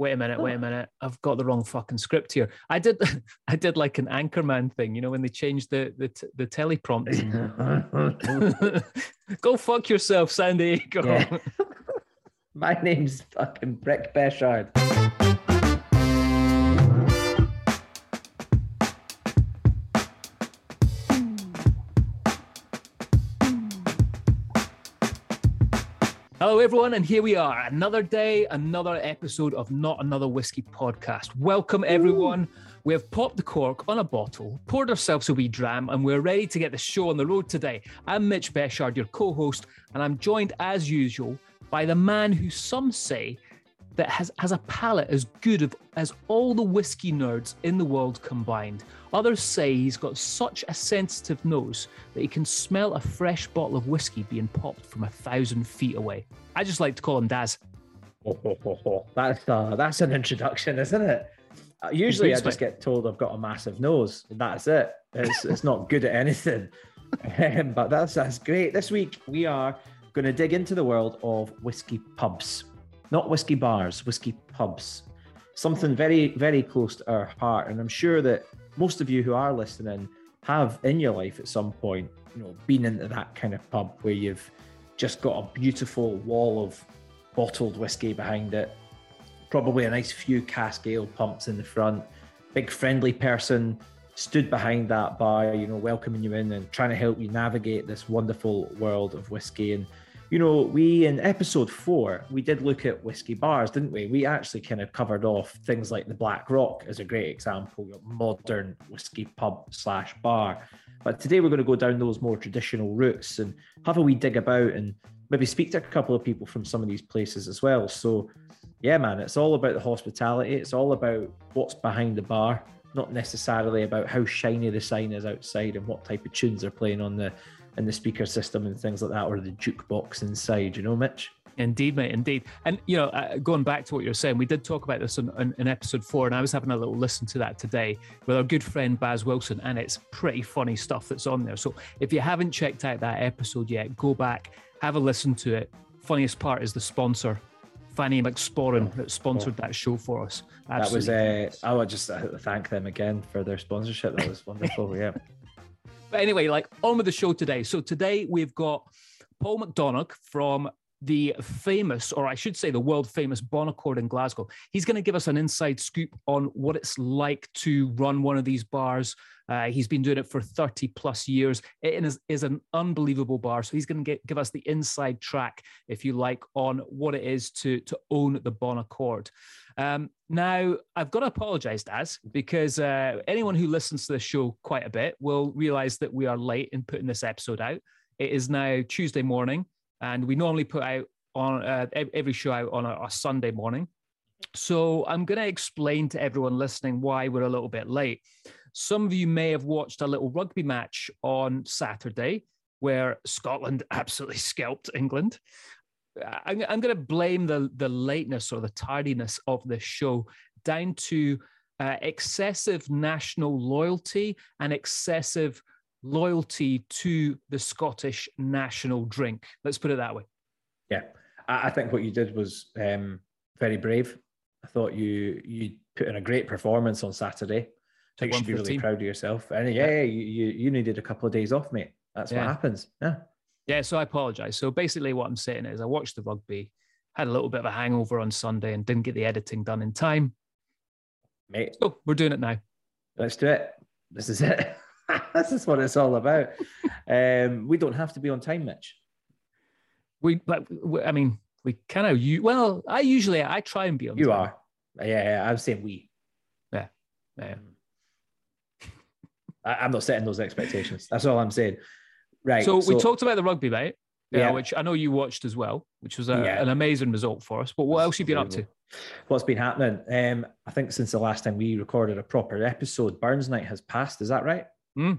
wait a minute, oh. wait a minute. I've got the wrong fucking script here. I did, I did like an Anchorman thing, you know, when they changed the the, the teleprompt. Go fuck yourself, San Diego. Yeah. My name's fucking Brick Beshard. Hello, everyone, and here we are. Another day, another episode of Not Another Whiskey podcast. Welcome, everyone. We have popped the cork on a bottle, poured ourselves a wee dram, and we're ready to get the show on the road today. I'm Mitch Beshard, your co host, and I'm joined as usual by the man who some say that has, has a palate as good of, as all the whiskey nerds in the world combined. Others say he's got such a sensitive nose that he can smell a fresh bottle of whiskey being popped from a thousand feet away. I just like to call him Daz. Oh, oh, oh. That's uh, that's an introduction, isn't it? Uh, usually, I just get told I've got a massive nose. and That's it. It's it's not good at anything. Um, but that's that's great. This week we are going to dig into the world of whiskey pubs, not whiskey bars, whiskey pubs. Something very very close to our heart, and I'm sure that most of you who are listening have in your life at some point, you know, been into that kind of pub where you've just got a beautiful wall of bottled whiskey behind it, probably a nice few cask ale pumps in the front, big friendly person stood behind that bar, you know, welcoming you in and trying to help you navigate this wonderful world of whiskey. And, you know, we in episode four, we did look at whiskey bars, didn't we? We actually kind of covered off things like the Black Rock as a great example, modern whiskey pub slash bar. But today we're going to go down those more traditional routes and have a wee dig about and maybe speak to a couple of people from some of these places as well. So, yeah, man, it's all about the hospitality. It's all about what's behind the bar, not necessarily about how shiny the sign is outside and what type of tunes they're playing on the in the speaker system and things like that, or the jukebox inside. You know, Mitch. Indeed, mate, indeed. And, you know, uh, going back to what you're saying, we did talk about this in, episode four, and I was having a little listen to that today with our good friend Baz Wilson, and it's pretty funny stuff that's on there. So if you haven't checked out that episode yet, go back, have a listen to it. Funniest part is the sponsor, Fanny McSporran, that sponsored that show for us. That was. Uh, I would just thank them again for their sponsorship. That was wonderful. yeah. But anyway, like on with the show today. So today we've got Paul McDonagh from the famous, or I should say, the world famous Bon Accord in Glasgow. He's going to give us an inside scoop on what it's like to run one of these bars. Uh, he's been doing it for 30 plus years. It is, is an unbelievable bar. So he's going to give us the inside track, if you like, on what it is to, to own the Bon Accord. Um, now, I've got to apologize, Daz, because uh, anyone who listens to this show quite a bit will realize that we are late in putting this episode out. It is now Tuesday morning, and we normally put out on uh, every show out on a, a Sunday morning. So I'm going to explain to everyone listening why we're a little bit late. Some of you may have watched a little rugby match on Saturday where Scotland absolutely scalped England. I'm, I'm going to blame the, the lateness or the tardiness of this show down to uh, excessive national loyalty and excessive loyalty to the Scottish national drink. Let's put it that way. Yeah, I, think what you did was um, very brave. I thought you you put in a great performance on Saturday. I think you should be really proud of yourself. And yeah, yeah, you, you you needed a couple of days off, mate. That's Yeah. what happens. Yeah. Yeah, so I apologize. So basically, what I'm saying is, I watched the rugby, had a little bit of a hangover on Sunday, and didn't get the editing done in time. Mate, So we're doing it now. let's do it. This is it. this is what it's all about. um, we don't have to be on time, Mitch. We, we- I mean, we kind of you. Well, I usually I try and be on. You time. are. Yeah, yeah, I'm saying we. Yeah. I, I'm not setting those expectations. That's all I'm saying. Right. So, we talked about the rugby, mate. Yeah, Yeah. which I know you watched as well, which was a, Yeah. an amazing result for us. But what else have you been up to? What's been happening? Um, I think since the last time we recorded a proper episode, Burns Night has passed. Is that right? Mm.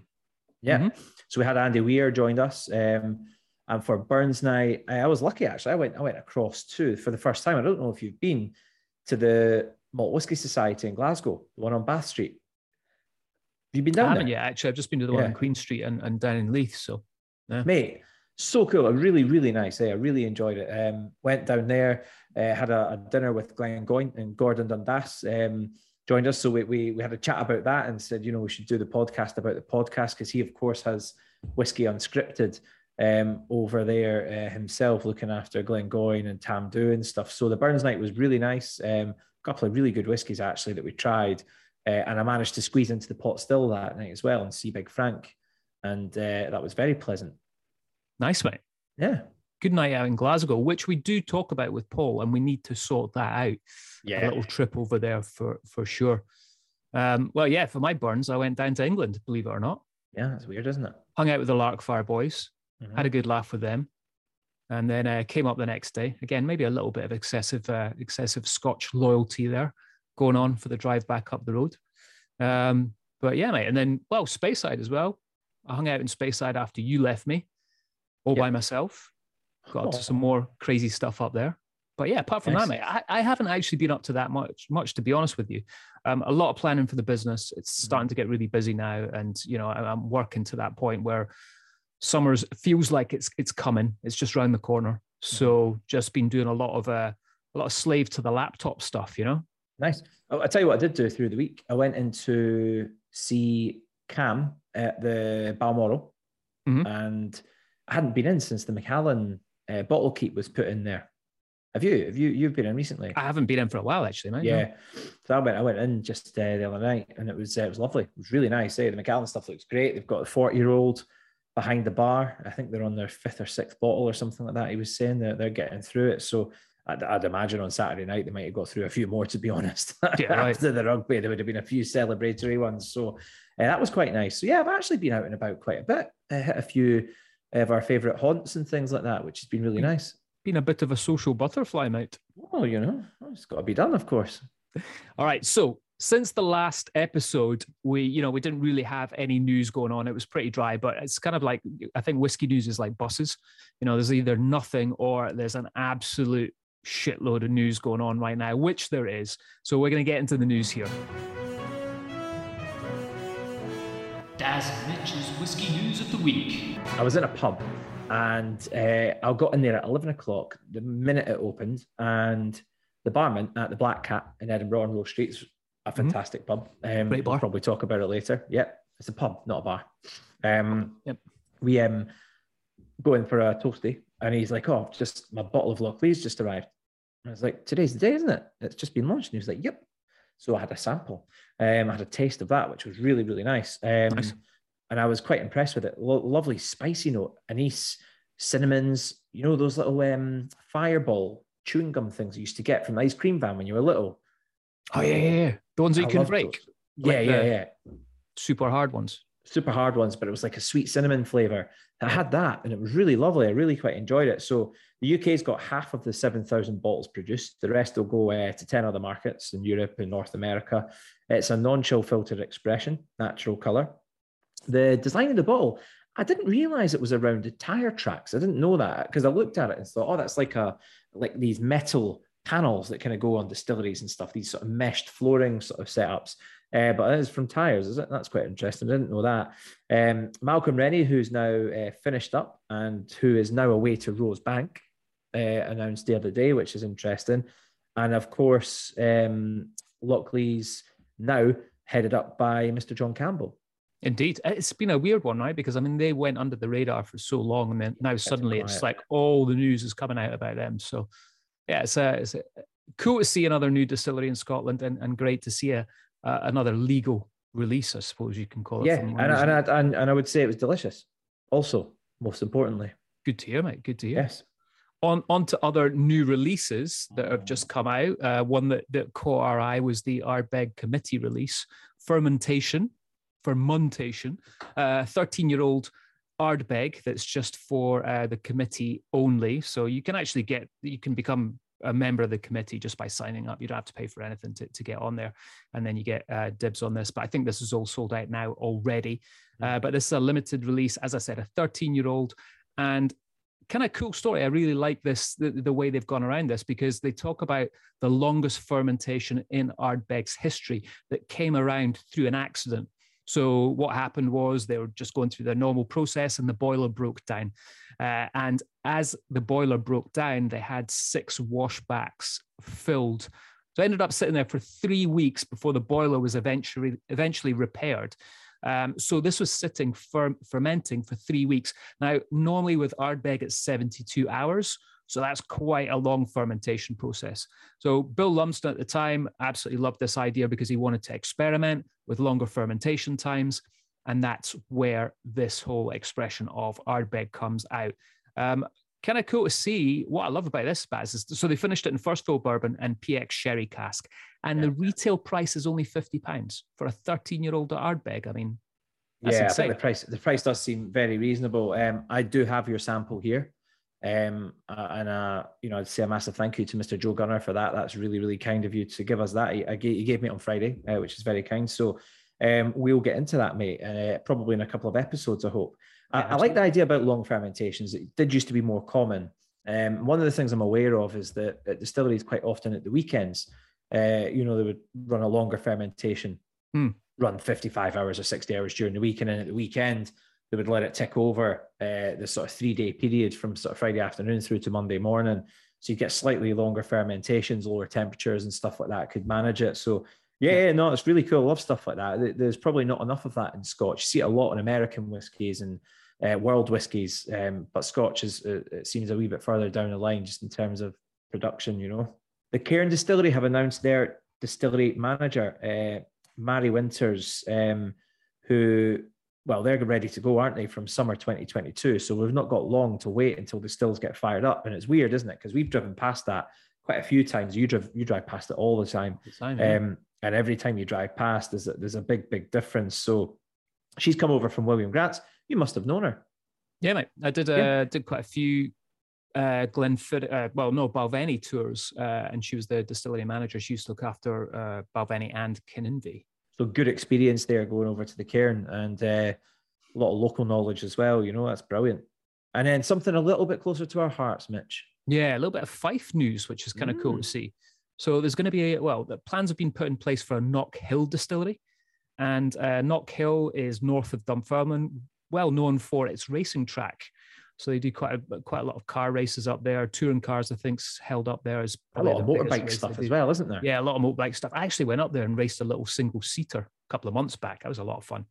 Yeah. Mhm. So we had Andy Weir joined us, um, and for Burns Night, I, I was lucky actually. I went I went across too for the first time. I don't know if you've been to the Malt Whisky Society in Glasgow, the one on Bath Street. Have you been I down haven't there? yet. Actually, I've just been to the one on Queen Street and, and down in Leith. So mate so cool a really really nice eh? i really enjoyed it um went down there uh, had a, a, dinner with Glengoyne and Gordon Dundas. Um, joined us, so we, we we had a chat about that and said, you know, we should do the podcast about the podcast because he, of course, has whiskey unscripted um, over there uh, himself, looking after Glengoyne and Tamdhu and stuff. So the Burns night was really nice. Um, a couple of really good whiskies actually that we tried, uh, and I managed to squeeze into the pot still that night as well and see Big Frank, and uh, that was very pleasant. Nice, mate. Yeah. Good night out in Glasgow, which we do talk about with Paul, and we need to sort that out. Yeah. A little trip over there for for sure. Um, well, yeah, for my burns, I went down to England, believe it or not. Yeah, that's weird, isn't it? Hung out with the Larkfire boys, Mhm. had a good laugh with them, and then uh, came up the next day. Again, maybe a little bit of excessive uh, excessive Scotch loyalty there going on for the drive back up the road. Um, but yeah, mate. And then well, Speyside as well. I hung out in Speyside after you left me, all Yeah. by myself. Got up to Oh. some more crazy stuff up there. But yeah, apart from that, mate, I, I haven't actually been up to that much, much to be honest with you. Um, a lot of planning for the business. It's Mm-hmm. starting to get really busy now, and you know, I, I'm working to that point where summer's feels like it's it's coming. It's just around the corner. Mm-hmm. So just been doing a lot of uh, a lot of slave to the laptop stuff, you know. Nice. Oh, I tell you what I did do through the week. I went in to see Cam at the Balmoral, Mhm. and hadn't been in since the Macallan uh, bottle keep was put in there. Have you? Have you? You've been in recently? I haven't been in for a while actually, mate. no. Yeah. So I went. I went in just uh, the other night, and it was uh, it was lovely. It was really nice. Eh? The Macallan stuff looks great. They've got a forty year old behind the bar. I think they're on their fifth or sixth bottle or something like that. He was saying they're they're getting through it. So. I'd, I'd imagine on Saturday night they might have got through a few more. To be honest, Yeah, right. after the rugby, there would have been a few celebratory ones. So uh, that was quite nice. So yeah, I've actually been out and about quite a bit. I hit a few of our favourite haunts and things like that, which has been really nice. Been a bit of a social butterfly, mate. Well, you know, it's got to be done, of course. All right. So since the last episode, we, you know, we didn't really have any news going on. It was pretty dry, but it's kind of like I think whiskey news is like buses. You know, there's either nothing or there's an absolute shitload of news going on right now, which there is. So we're going to get into the news here. Daz Mitch's whiskey news of the week. I was in a pub and uh, I got in there at 11 o'clock the minute it opened. And the barman at the Black Cat in Edinburgh on Rose Street is a fantastic pub. Um, Mm-hmm. Great bar. We'll probably talk about it later. Yep, it's a pub, not a bar. Um, Yep. We um, go in for a toasty and he's like, Oh, just my bottle of Lochlea's just arrived. And I was like, Today's the day, isn't it? It's just been launched. And he was like, Yep. So I had a sample. Um, I had a taste of that, which was really, really nice. Um, Nice. And I was quite impressed with it. Lo- lovely spicy note, anise, cinnamons, you know, those little um, fireball chewing gum things you used to get from the ice cream van when you were little. Oh yeah, yeah, yeah. The ones that you I can break, those. Yeah, Like yeah, yeah. super hard ones. Super hard ones, but it was like a sweet cinnamon flavor. I had that and it was really lovely. I really quite enjoyed it. So the UK's got half of the 7,000 bottles produced. The rest will go uh, to 10 other markets in Europe and North America. It's a non chill filtered expression, natural color. The design of the bottle, I didn't realize it was around the tire tracks. I didn't know that because I looked at it and thought, oh, that's like a like these metal panels that kind of go on distilleries and stuff, these sort of meshed flooring sort of setups. Uh, but it is from tires, is it? That's quite interesting. I didn't know that. Um, Malcolm Rennie, who's now uh, finished up and who is now away to Rosebank, uh, announced the other day, which is interesting. And of course, um, Lochlea's now headed up by Mr. John Campbell. Indeed, it's been a weird one, right? Because I mean, they went under the radar for so long, and then now suddenly it's like all the news is coming out about them. So, yeah, it's, a, it's a, cool to see another new distillery in Scotland, and, and great to see a, uh, another legal release, I suppose you can call it. Yeah, and, and, these- and, and, and I would say it was delicious. Also, most importantly, good to hear, mate. Good to hear. yes. On on to other new releases that have just come out. Uh, one that that caught our eye was the Ardbeg Committee release, Fermentation, Fermentation, thirteen year old Ardbeg that's just for uh, the committee only. So you can actually get you can become a member of the committee just by signing up. You don't have to pay for anything to, to get on there, and then you get uh, dibs on this. But I think this is all sold out now already. Uh, but this is a limited release, as I said, a 13 year old, and kind of cool story. I really like this the, the way they've gone around this because they talk about the longest fermentation in Ardbeg's history that came around through an accident. So what happened was they were just going through their normal process, and the boiler broke down. Uh, and as the boiler broke down, they had six washbacks filled. So I ended up sitting there for three weeks before the boiler was eventually eventually repaired. Um, so this was sitting fer- fermenting for three weeks. Now, normally with Ardbeg, it's 72 hours. So that's quite a long fermentation process. So Bill Lumsden at the time absolutely loved this idea because he wanted to experiment with longer fermentation times. And that's where this whole expression of Ardbeg comes out. Um, kind of cool to see what I love about this, Baz. Is, so they finished it in first fill bourbon and PX sherry cask, and yeah. the retail price is only fifty pounds for a thirteen-year-old Ardbeg. I mean, yeah, insane. I think the price the price does seem very reasonable. Um, I do have your sample here. Um, and uh, you know, I'd say a massive thank you to Mr. Joe Gunner for that. That's really, really kind of you to give us that. He, he gave me it on Friday, uh, which is very kind. So um, we'll get into that, mate, uh, probably in a couple of episodes, I hope. I, I, like the idea about long fermentations. It did used to be more common. Um, one of the things I'm aware of is that at distilleries, quite often at the weekends, uh, you know, they would run a longer fermentation, hmm. run 55 hours or 60 hours during the week, and then at the weekend they would let it tick over uh, the sort of three day period from sort of Friday afternoon through to Monday morning. So you get slightly longer fermentations, lower temperatures, and stuff like that could manage it. So yeah, no, it's really cool. I love stuff like that. There's probably not enough of that in Scotch. You see it a lot in American whiskies and uh, world whiskies, um, but Scotch is uh, it seems a wee bit further down the line just in terms of production. You know, the Cairn Distillery have announced their distillery manager, uh, Mary Winters, um, who well, they're ready to go, aren't they, from summer 2022? So we've not got long to wait until the stills get fired up. And it's weird, isn't it? Because we've driven past that quite a few times. You drive you drive past it all the time. time yeah. um, and every time you drive past, there's a, there's a big, big difference. So she's come over from William Grant's. You must have known her. Yeah, mate. I did uh, yeah. did quite a few uh, Glenfiddich, uh, well, no, Balvenie tours, uh, and she was the distillery manager. She used to look after uh, Balvenie and Kinninvie. So good experience there going over to the cairn and uh, a lot of local knowledge as well. You know, that's brilliant. And then something a little bit closer to our hearts, Mitch. Yeah, a little bit of Fife news, which is kind of mm. cool to mm. see. So there's going to be a, well, the plans have been put in place for a Knockhill distillery. And uh, Knockhill is north of Dunfermline, well known for its racing track. So they do quite a quite a lot of car races up there. Touring cars, I think, held up there as a lot of motorbike stuff as well, isn't there? Yeah, a lot of motorbike stuff. I actually went up there and raced a little single seater a couple of months back. That was a lot of fun.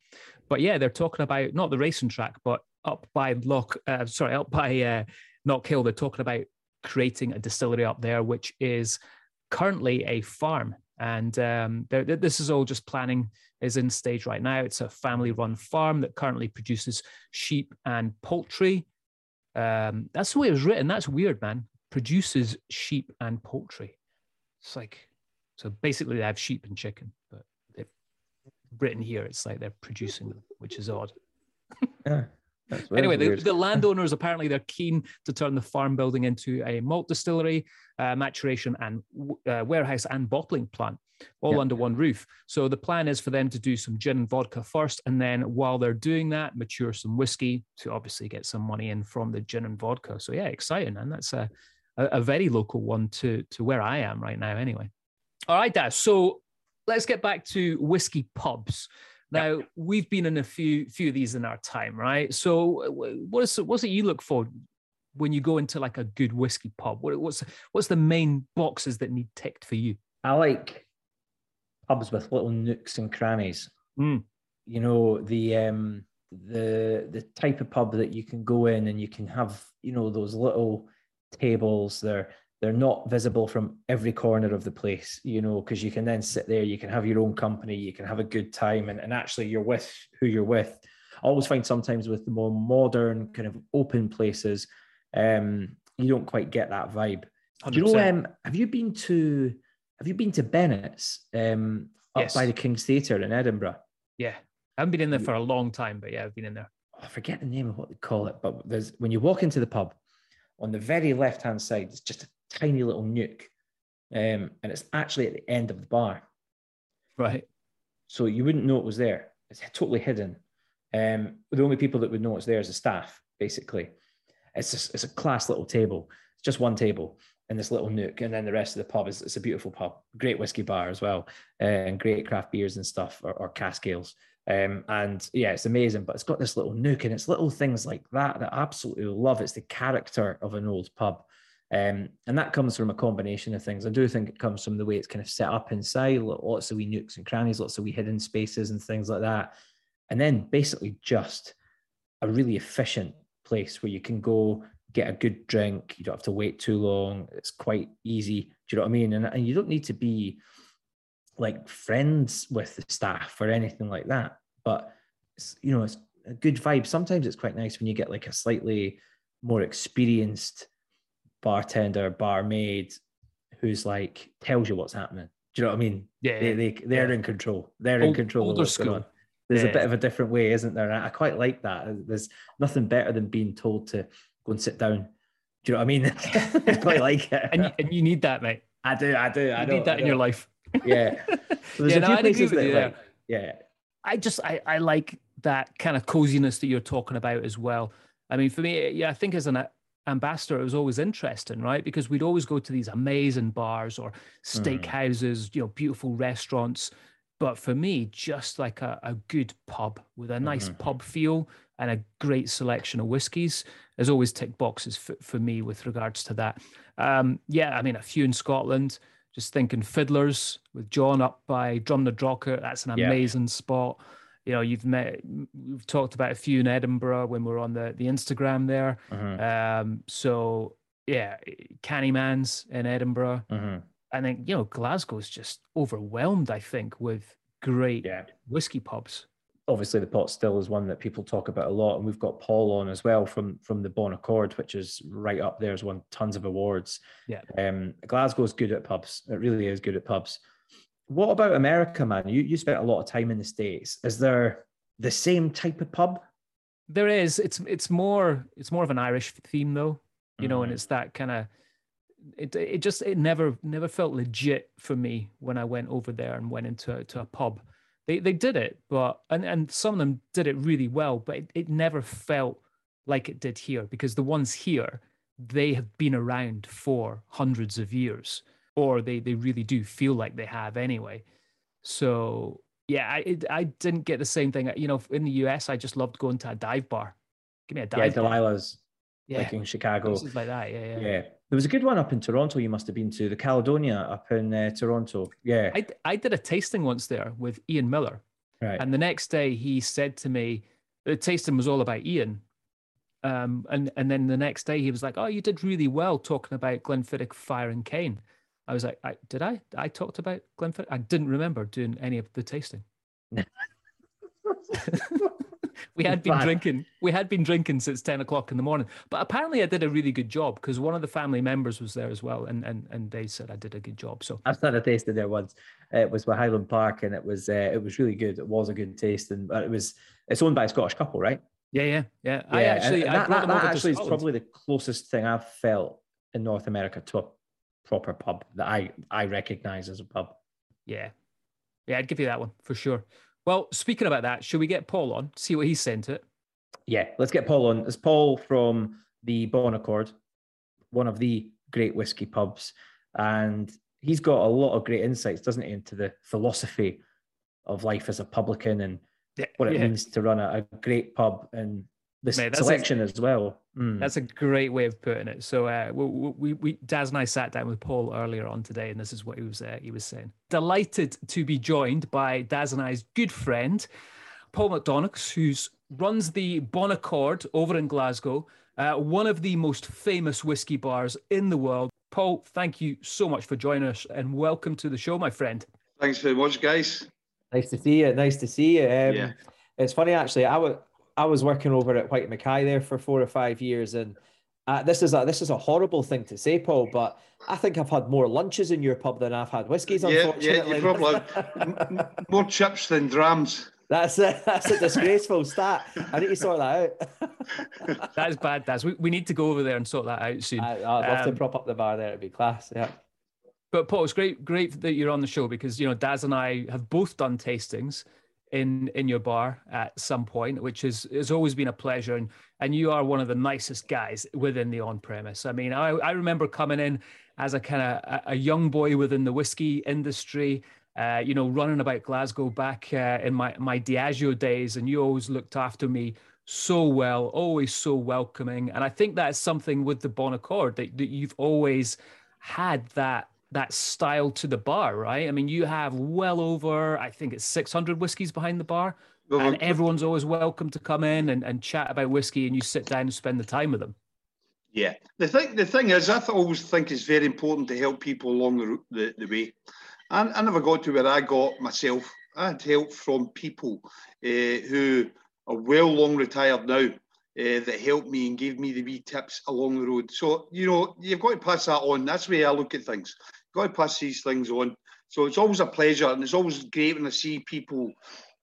But yeah, they're talking about not the racing track, but up by Lock, uh, sorry, up by uh, Knockhill, they're talking about creating a distillery up there, which is currently a farm. And um, this is all just planning is in stage right now. It's a family run farm that currently produces sheep and poultry. Um, that's the way it was written. That's weird, man. Produces sheep and poultry. It's like, so basically they have sheep and chicken, but written here, it's like they're producing them, which is odd. yeah. Anyway, the, the, landowners apparently they're keen to turn the farm building into a malt distillery, uh, maturation and uh, warehouse and bottling plant, all yep. under one roof. So the plan is for them to do some gin and vodka first, and then while they're doing that, mature some whiskey to obviously get some money in from the gin and vodka. So yeah, exciting, and that's a a, a very local one to to where I am right now. Anyway, all right, Daz. So let's get back to whiskey pubs. Now yep. we've been in a few few of these in our time, right? So what is what's it you look for when you go into like a good whiskey pub? What, what's what's the main boxes that need ticked for you? I like pubs with little nooks and crannies. Mm. You know the um the the type of pub that you can go in and you can have you know those little tables. They're they're not visible from every corner of the place, you know, because you can then sit there, you can have your own company, you can have a good time, and, and actually you're with who you're with. I always find sometimes with the more modern kind of open places, um, you don't quite get that vibe. 100%. Do you know? Um, have you been to Have you been to Bennett's um, up yes. by the King's Theatre in Edinburgh? Yeah, I haven't been in there for a long time, but yeah, I've been in there. I forget the name of what they call it, but there's when you walk into the pub, on the very left hand side, it's just a tiny little nook, um, and it's actually at the end of the bar. Right. So you wouldn't know it was there. It's totally hidden. Um, the only people that would know it's there is the staff, basically. It's just, it's a class little table. It's just one table in this little nook, and then the rest of the pub is it's a beautiful pub, great whiskey bar as well, and great craft beers and stuff or, or cask ales. Um, and yeah, it's amazing, but it's got this little nook and it's little things like that that I absolutely love. It's the character of an old pub. Um, and that comes from a combination of things. I do think it comes from the way it's kind of set up inside, lots of wee nooks and crannies, lots of wee hidden spaces and things like that. And then basically just a really efficient place where you can go get a good drink. You don't have to wait too long. It's quite easy. Do you know what I mean? And, and you don't need to be like friends with the staff or anything like that. But it's, you know, it's a good vibe. Sometimes it's quite nice when you get like a slightly more experienced bartender, barmaid who's like tells you what's happening. Do you know what I mean? Yeah. They, they, they're yeah. in control. They're Old, in control. Older school. There's yeah. a bit of a different way, isn't there? And I quite like that. There's nothing better than being told to go and sit down. Do you know what I mean? I quite like it. And you, and you need that, mate. I do. I do. I you need that in your life. Yeah. So there's yeah, a few no, places that, like, yeah. I just I, I like that kind of coziness that you're talking about as well. I mean, for me, yeah, I think as an ambassador, it was always interesting, right? Because we'd always go to these amazing bars or steakhouses, mm. you know, beautiful restaurants. But for me, just like a, a good pub with a nice mm-hmm. pub feel and a great selection of whiskies has always ticked boxes for, for me with regards to that. Um, yeah, I mean, a few in Scotland. Just thinking Fiddlers with John up by Drumnadrochit. That's an amazing yeah. spot. You know, you've met, we've talked about a few in Edinburgh when we are on the, the Instagram there. Mm-hmm. Um, so yeah, canny man's in Edinburgh. Mm-hmm. I think, you know, Glasgow's just overwhelmed, I think, with great yeah. whiskey pubs obviously the pot still is one that people talk about a lot and we've got paul on as well from from the bon accord which is right up there has won tons of awards yeah um glasgow's good at pubs it really is good at pubs what about america man? You you spent a lot of time in the states. Is there the same type of pub? There is. It's it's more it's more of an irish theme though you mm. know and mm. it's that kind of it it just it never never felt legit for me when i went over there and went into to a pub. They they did it, but and and some of them did it really well, but it, it never felt like it did here because the ones here they have been around for hundreds of years, or they they really do feel like they have anyway. So yeah, I it, I didn't get the same thing. You know, in the US, I just loved going to a dive bar. Give me a dive. Yeah, Delilah's. Yeah. Like in Chicago. Places like that. Yeah, yeah. Yeah. There was a good one up in Toronto. You must have been to the Caledonia up in uh, Toronto. Yeah, I I did a tasting once there with Ian Millar, right. and the next day he said to me, the tasting was all about Ian, um, and and then the next day he was like, "Oh, you did really well talking about Glenfiddich Fire and Cane." I was like, I, "Did I? I talked about Glenfiddich. I didn't remember doing any of the tasting." we had been drinking. We had been drinking since ten o'clock in the morning. But apparently, I did a really good job because one of the family members was there as well, and and and they said I did a good job. So I've had a tasting there once. It was with Highland Park, and it was uh, it was really good. It was a good taste, and it was it's owned by a Scottish couple, right? Yeah, yeah, yeah. yeah I actually, that, that, that actually is probably the closest thing I've felt in North America to a proper pub that I I recognize as a pub. Yeah, yeah, I'd give you that one for sure. Well, speaking about that, should we get Paul on, see what he sent it? Yeah, let's get Paul on. It's Paul from the Bon Accord, one of the great whiskey pubs. And he's got a lot of great insights, doesn't he, into the philosophy of life as a publican and yeah, what it yeah. means to run a, a, great pub and the Mate, selection a, as well. Mm. That's a great way of putting it. So uh, we, we, we, Daz and I sat down with Paul earlier on today, and this is what he was uh, he was saying. Delighted to be joined by Daz and I's good friend, Paul McDonagh, who runs the Bon Accord over in Glasgow, uh, one of the most famous whiskey bars in the world. Paul, thank you so much for joining us, and welcome to the show, my friend. Thanks very much, guys. Nice to see you. Nice to see you. Um, yeah. It's funny actually. I would I was working over at Whyte Mackay there for four or five years, and uh, this is a this is a horrible thing to say, Paul, but I think I've had more lunches in your pub than I've had whiskies. Yeah, yeah, you probably more chips than drams. That's a, that's a disgraceful stat. I need to sort that out. that is bad, Daz. We, we need to go over there and sort that out soon. I, would love um, to prop up the bar there. It'd be class. Yeah. But Paul, it's great, great that you're on the show because you know Daz and I have both done tastings in in your bar at some point, which is has always been a pleasure. And and you are one of the nicest guys within the on premise. I mean, I I remember coming in as a kind of a, a, young boy within the whiskey industry, uh, you know, running about Glasgow back uh, in my, my Diageo days, and you always looked after me so well, always so welcoming. And I think that's something with the Bon Accord that, that you've always had that that style to the bar, right? I mean, you have well over, I think it's 600 whiskeys behind the bar, well, and everyone's always welcome to come in and, and chat about whiskey, and you sit down and spend the time with them. Yeah, the thing the thing is, I always think it's very important to help people along the the, the way. I, I never got to where I got myself. I had help from people uh, who are well long retired now uh, that helped me and gave me the wee tips along the road. So you know you've got to pass that on. That's the way I look at things. Got to pass these things on. So it's always a pleasure, and it's always great when I see people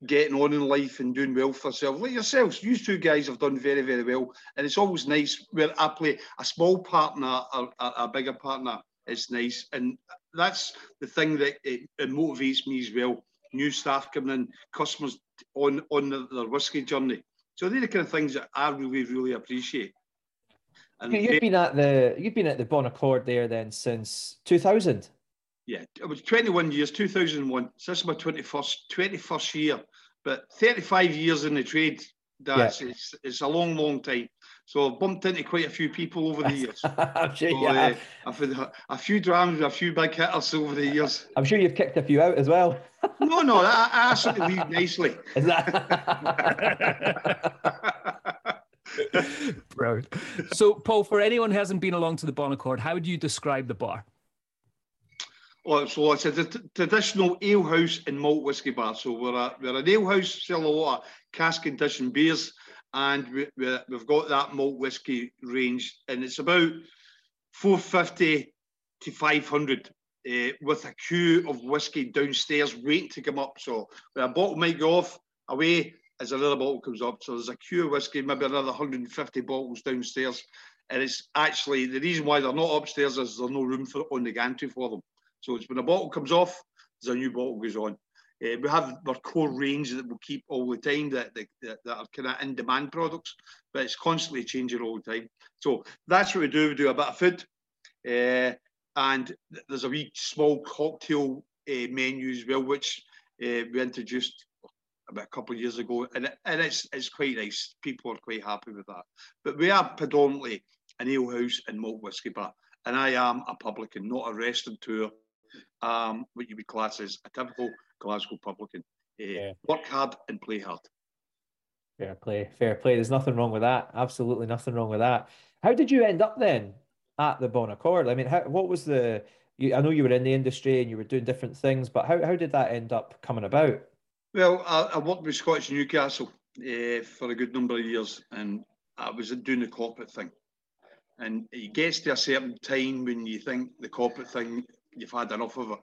getting on in life and doing well for themselves. Like yourselves, you two guys have done very, very well. And it's always nice where I play a small partner or a, a bigger partner. It's nice. And that's the thing that it, it, motivates me as well. New staff coming in, customers on, on their whiskey journey. So they're the kind of things that I really, really appreciate. And you've been at the you've been at the Bon Accord there then since 2000. Yeah, it was 21 years, 2001. So this is my 21st, 21st year. But 35 years in the trade, that's yeah. it's, it's a long, long time. So I've bumped into quite a few people over the years. I'm sure so, uh, I've had a, a few drams, a few big hitters over the years. I'm sure you've kicked a few out as well. no, no, I, I sort of leave nicely. Is that? Brilliant. So, Paul, for anyone who hasn't been along to the Bon Accord, how would you describe the bar? Well, so it's a t- traditional ale house and malt whiskey bar. So we're a, we're an ale house, sell a lot of cask conditioned beers, and we, we, have got that malt whiskey range, and it's about 450 to 500 uh, with a queue of whiskey downstairs waiting to come up. So a bottle might go off away, as another bottle comes up, so there's a queue of whiskey, maybe another 150 bottles downstairs. And it's actually the reason why they're not upstairs is there's no room for on the gantry for them. So it's when a bottle comes off, there's a new bottle goes on. Uh, we have our core range that we'll keep all the time that, that, that are kind of in demand products, but it's constantly changing all the time. So that's what we do. We do a bit of food, uh, and there's a wee small cocktail uh, menu as well, which we introduced about a couple of years ago, and, and it's it's quite nice. People are quite happy with that. But we are predominantly an ale house and malt whisky bar, and I am a publican, not a restaurateur um, what you would class as a typical Glasgow publican. Uh, yeah. Work hard and play hard. Fair play, fair play. There's nothing wrong with that. Absolutely nothing wrong with that. How did you end up then at the Bon Accord? I mean, how, what was the? You, I know you were in the industry and you were doing different things, but how, how did that end up coming about? Well, I, I worked with Scottish Newcastle uh, for a good number of years, and I was doing the corporate thing. And it gets to a certain time when you think the corporate thing you've had enough of it.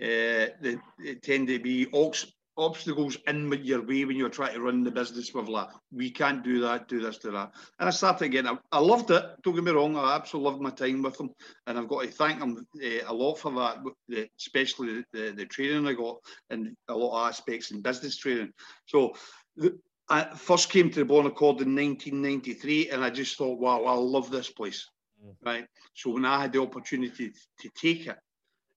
Uh, they, they, tend to be obstacles in your way when you're trying to run the business with like, we can't do that, do this, do that. And I started again. I, I loved it. Don't get me wrong. I absolutely loved my time with them, and I've got to thank them uh, a lot for that, especially the, the, the, training I got and a lot of aspects in business training. So. The, I first came to the Bon Accord in 1993, and I just thought, wow, I love this place, mm. right? So when I had the opportunity to take it,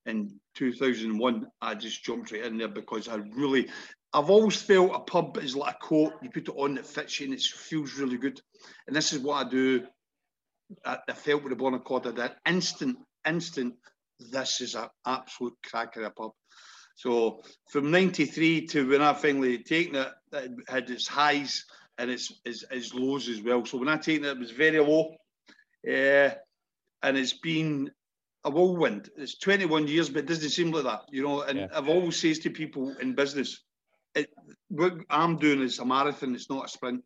in 2001, I just jumped right in there because I really, I've always felt a pub is like a coat. You put it on, it fits you, and it feels really good. And this is what I do. I, I felt with the Bon Accord that instant, instant. This is an absolute cracker of a pub. So from '93 to when I finally taken it, it had its highs and its, its, its lows as well. So when I taken it, it was very low. Uh, and it's been a whirlwind. It's 21 years, but it doesn't seem like that, you know. And yeah. I've always says to people in business, it, what I'm doing is a marathon. It's not a sprint.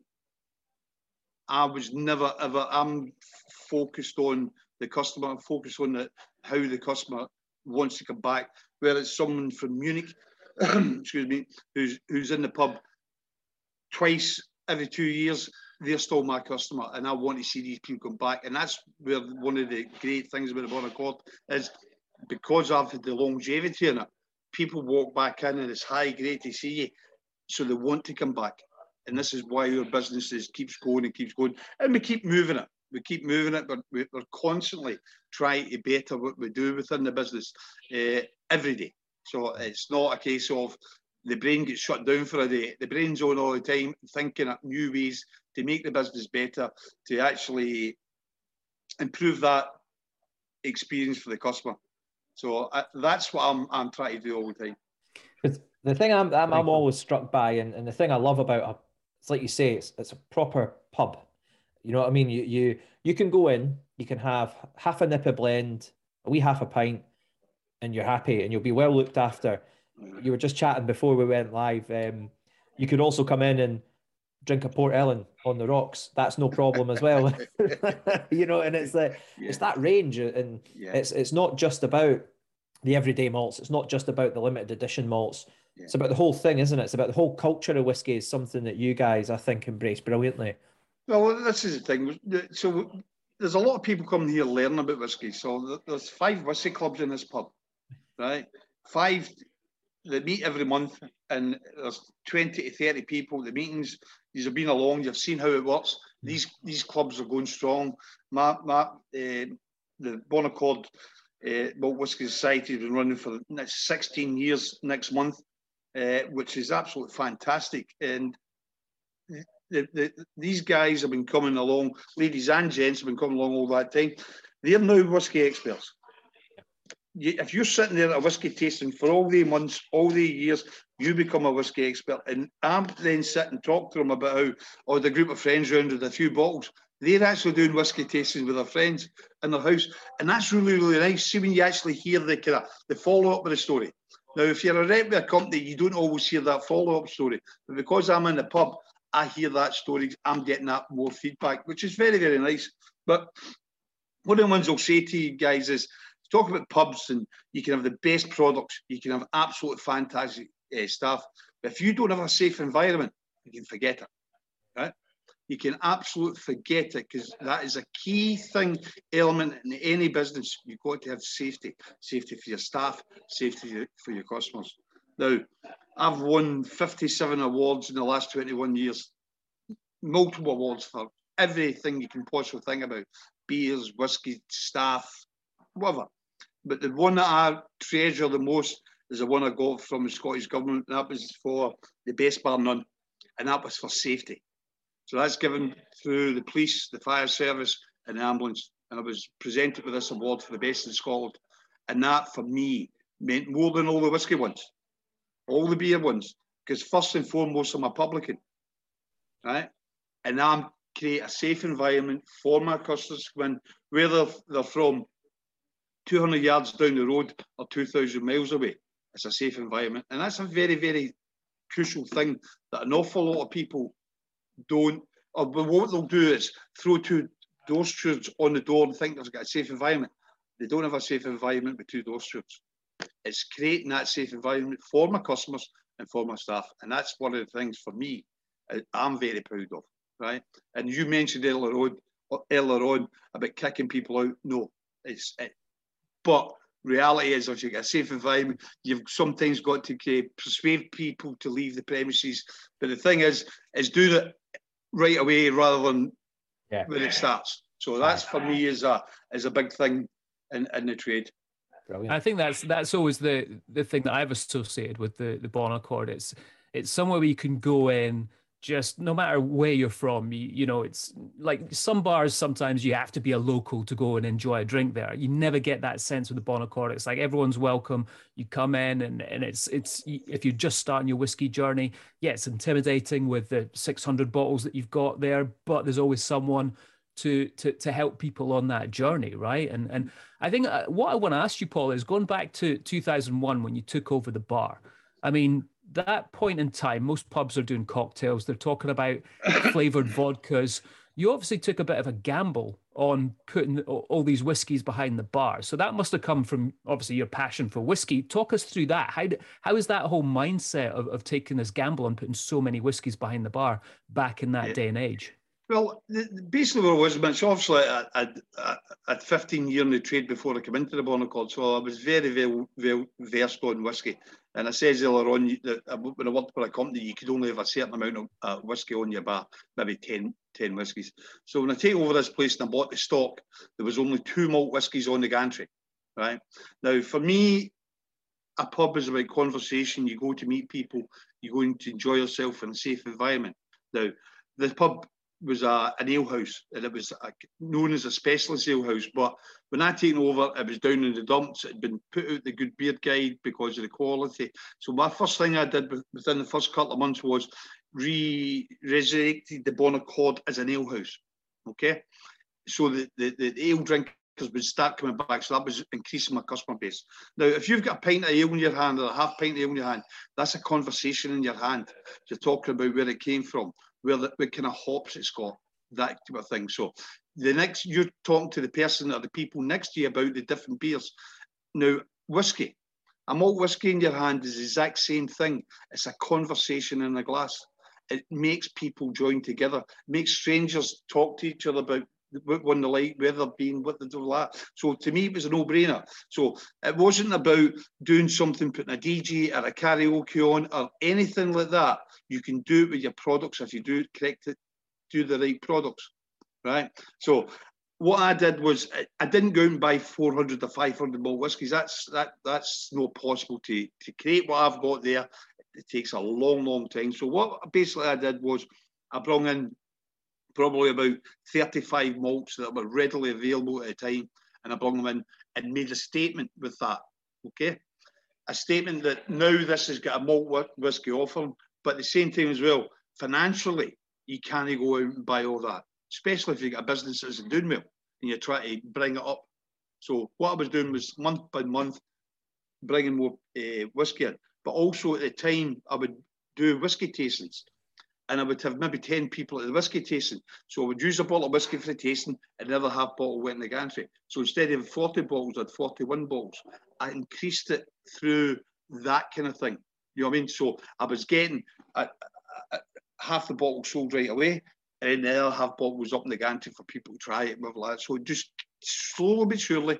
I was never ever. I'm focused on the customer. I'm focused on the, how the customer wants to come back. Whether it's someone from Munich, excuse me, who's who's in the pub twice every two years they're still my customer and I want to see these people come back. And that's where one of the great things about the Bon Accord is because I've had the longevity in it, people walk back in and it's hi, great to see you. So they want to come back. And this is why our business is, keeps going and keeps going. And we keep moving it. We keep moving it, but we're constantly trying to better what we do within the business uh, every day. So it's not a case of the brain gets shut down for a day. The brain's on all the time, thinking up new ways to make the business better, to actually improve that experience for the customer. So uh, that's what I'm, I'm trying to do all the time. Because the thing I'm, I'm, I'm, always struck by, and, and the thing I love about a, it's like you say, it's, it's a proper pub. You know what I mean? You, you, you can go in, you can have half a nip of blend, a wee half a pint, and you're happy and you'll be well looked after. You were just chatting before we went live. Um, you could also come in and drink a Port Ellen on the rocks. That's no problem as well. you know, and it's like yeah. it's that range, and yeah. it's it's not just about the everyday malts. It's not just about the limited edition malts. Yeah. It's about the whole thing, isn't it? It's about the whole culture of whiskey. Is something that you guys, I think, embrace brilliantly. Well, this is the thing. So there's a lot of people coming here learning about whiskey. So there's five whiskey clubs in this pub right? Five that meet every month, and there's 20 to 30 people. At the meetings, these have been along, you've seen how it works. These these clubs are going strong. My, my, uh, the Bon Accord uh, Malt Whisky Society has been running for the next 16 years next month, uh, which is absolutely fantastic. And the, the, these guys have been coming along, ladies and gents have been coming along all that time. They're now whisky experts you, if you're sitting there at a whiskey tasting for all the months, all the years, you become a whiskey expert. And I'm then sit and talk to them about how, or the group of friends round with a few bottles, they're actually doing whiskey tastings with their friends in their house. And that's really, really nice. See when you actually hear the kind of the follow-up of the story. Now, if you're a rep with a company, you don't always hear that follow-up story. But because I'm in the pub, I hear that story. I'm getting that more feedback, which is very, very nice. But one of the ones I'll say to you guys is talk about pubs and you can have the best products, you can have absolute fantastic uh, stuff. But if you don't have a safe environment, you can forget it. Right? You can absolutely forget it because that is a key thing, element in any business. You've got to have safety, safety for your staff, safety for your customers. Now, I've won 57 awards in the last 21 years, multiple awards for everything you can possibly think about beers, whiskey, staff, whatever. But the one that I treasure the most is the one I got from the Scottish Government, and that was for the best bar none, and that was for safety. So that's given through the police, the fire service, and the ambulance. And I was presented with this award for the best in Scotland. And that, for me, meant more than all the whisky ones, all the beer ones, because first and foremost, I'm a publican, right? And I'm create a safe environment for my customers when whether they're from 200 yards down the road or 2,000 miles away. It's a safe environment. And that's a very, very crucial thing that an awful lot of people don't, or what they'll do is throw two door stewards on the door and think they've got a safe environment. They don't have a safe environment with two door stewards. It's creating that safe environment for my customers and for my staff. And that's one of the things for me uh, I'm very proud of, right? And you mentioned earlier on, earlier on about kicking people out. No, it's it, but reality is, if you get a safe environment, you've sometimes got to persuade people to leave the premises. But the thing is, is do that right away rather than yeah. when it starts. So that's for me is a is a big thing in, in the trade. Brilliant. I think that's that's always the the thing that I've associated with the the Bon Accord. It's it's somewhere where you can go in just no matter where you're from you, you, know it's like some bars sometimes you have to be a local to go and enjoy a drink there. You never get that sense with the bon accord it's like everyone's welcome. You come in and, and it's it's if you're just starting your whiskey journey yeah it's intimidating with the 600 bottles that you've got there but there's always someone to to to help people on that journey right? And and i think uh, what i want to ask you paul is going back to 2001 when you took over the bar. I mean that point in time, most pubs are doing cocktails. They're talking about flavored vodkas. You obviously took a bit of a gamble on putting all these whiskies behind the bar. So that must have come from obviously your passion for whiskey. Talk us through that. How, how is that whole mindset of, of taking this gamble and putting so many whiskies behind the bar back in that yeah. day and age? Well, basically what it was, it's obviously I, had 15 years in the trade before I came into the Bon Accord, so I was very, very, very versed on whiskey. And I said earlier on that when I worked for a company, you could only have a certain amount of uh, whiskey on your bar, maybe 10, 10 whiskies. So when I take over this place and I bought the stock, there was only two malt whiskies on the gantry, right? Now, for me, a pub is about conversation. You go to meet people. You're going to enjoy yourself in a safe environment. Now, the pub was a, an ale house and it was a, known as a specialist ale house. But when I taken over, it was down in the dumps. It had been put out the Good Beer Guide because of the quality. So my first thing I did within the first couple of months was re resurrected the Bon Accord as an ale house. Okay, so the, the, the ale drinkers would start coming back. So that was increasing my customer base. Now, if you've got a pint of ale in your hand or a half pint of ale in your hand, that's a conversation in your hand. You're talking about where it came from where the, what kind of hops it's got, that type of thing. So the next you're talking to the person or the people next to you about the different beers. Now, whiskey, a malt whiskey in your hand is the exact same thing. It's a conversation in a glass. It makes people join together, makes strangers talk to each other about what one they like, where they've been, what they do like. So to me, it was a no-brainer. So it wasn't about doing something, putting a DJ or a karaoke on or anything like that. You can do it with your products if you do correct it, do the right products, right? So what I did was I didn't go and buy 400 or 500 malt whiskies. That's that that's not possible to to create what I've got there. It takes a long, long time. So what basically I did was I brought in probably about 35 malts that were readily available at the time, and I brought them in and made a statement with that. Okay, a statement that now this has got a malt whiskey offering, but at the same time as well, financially, you can't go out and buy all that, especially if you've got a business that's doing well and you're trying to bring it up. So what I was doing was month by month, bringing more uh, whiskey in, but also at the time I would do whiskey tastings and I would have maybe 10 people at the whiskey tasting. So I would use a bottle of whiskey for the tasting and another half bottle went in the gantry. So instead of 40 bottles, I had 41 bottles. I increased it through that kind of thing. You know what I mean? So I was getting half the bottle sold right away, and the other half bottle was up in the gantry for people to try it and with that. So just slowly but surely.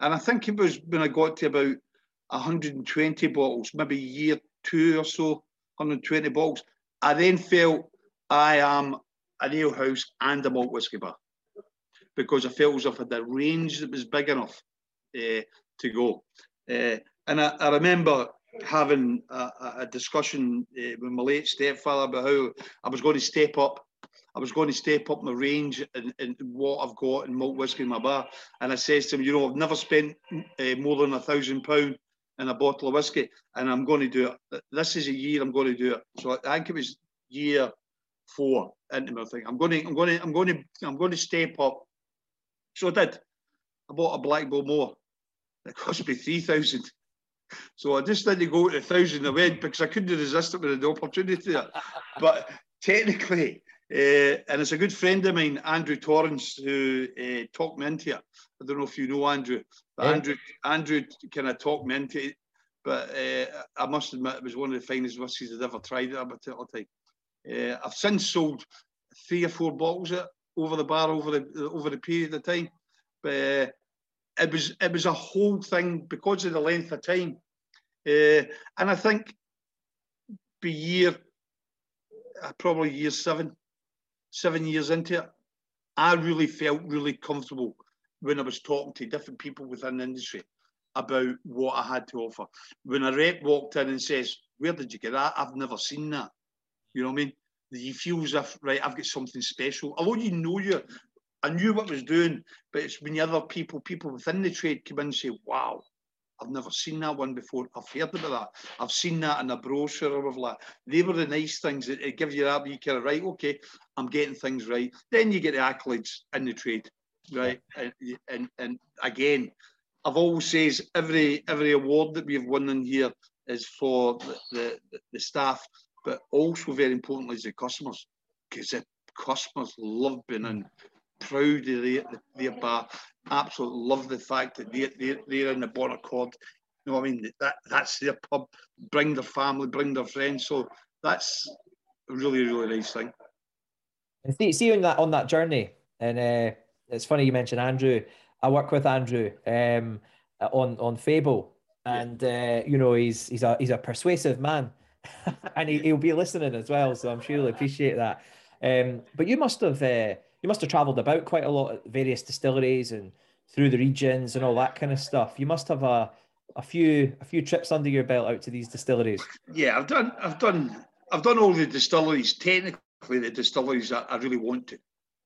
And I think it was when I got to about 120 bottles, maybe year two or so, 120 bottles. I then felt I am an ale house and a malt whisky bar because I felt as if I had a range that was big enough uh, to go. Uh, and I, I, remember having a, a discussion uh, with my late stepfather about how I was going to step up. I was going to step up my range and, and what I've got in malt whisky in my bar. And I says to him, you know, I've never spent more than a thousand pound and a bottle of whiskey, and I'm going to do it. This is a year I'm going to do it. So I think it was year four into my thing. I'm going to, I'm going to, I'm going to, I'm going to step up. So I did. I bought a Black Bowmore. It cost me three thousand. So I just didn't go to a thousand. I went because I couldn't resist it with the opportunity. but technically, uh, and it's a good friend of mine, Andrew Torrance, who uh, talked me into it. I don't know if you know Andrew, but yeah. Andrew Andrew kind of talked me into it. But uh, I must admit, it was one of the finest whiskies I'd ever tried at a particular time. Uh, I've since sold three or four bottles of over the bar over the over the period of time, but uh, it was it was a whole thing because of the length of time, uh, and I think by year probably year seven, seven years into it, I really felt really comfortable when I was talking to different people within the industry about what I had to offer. When a rep walked in and says, Where did you get that? I've never seen that. You know what I mean? You feel as if, right, I've got something special. Although you know you, I knew what I was doing, but it's when the other people, people within the trade come in and say, Wow, I've never seen that one before. I've heard about that. I've seen that in a brochure or like. They were the nice things that it give you that you kind of right. Okay, I'm getting things right. Then you get the accolades in the trade, right? And and, and again, I've always says every every award that we've won in here is for the, the, the staff, but also very importantly is the customers, because the customers love being in, proud of their, their bar, absolutely love the fact that they're, they're, they're in the Bon Accord. You know what I mean? That that's their pub. Bring their family, bring their friends. So that's a really, really nice thing. And see, see on that on that journey, and uh, it's funny you mentioned Andrew. I work with Andrew um, on on Fable, and uh, you know he's he's a he's a persuasive man, and he, he'll be listening as well. So I'm sure he'll appreciate that. Um, but you must have uh, you must have travelled about quite a lot at various distilleries and through the regions and all that kind of stuff. You must have a a few a few trips under your belt out to these distilleries. Yeah, I've done I've done I've done all the distilleries. Technically, the distilleries that I really want to,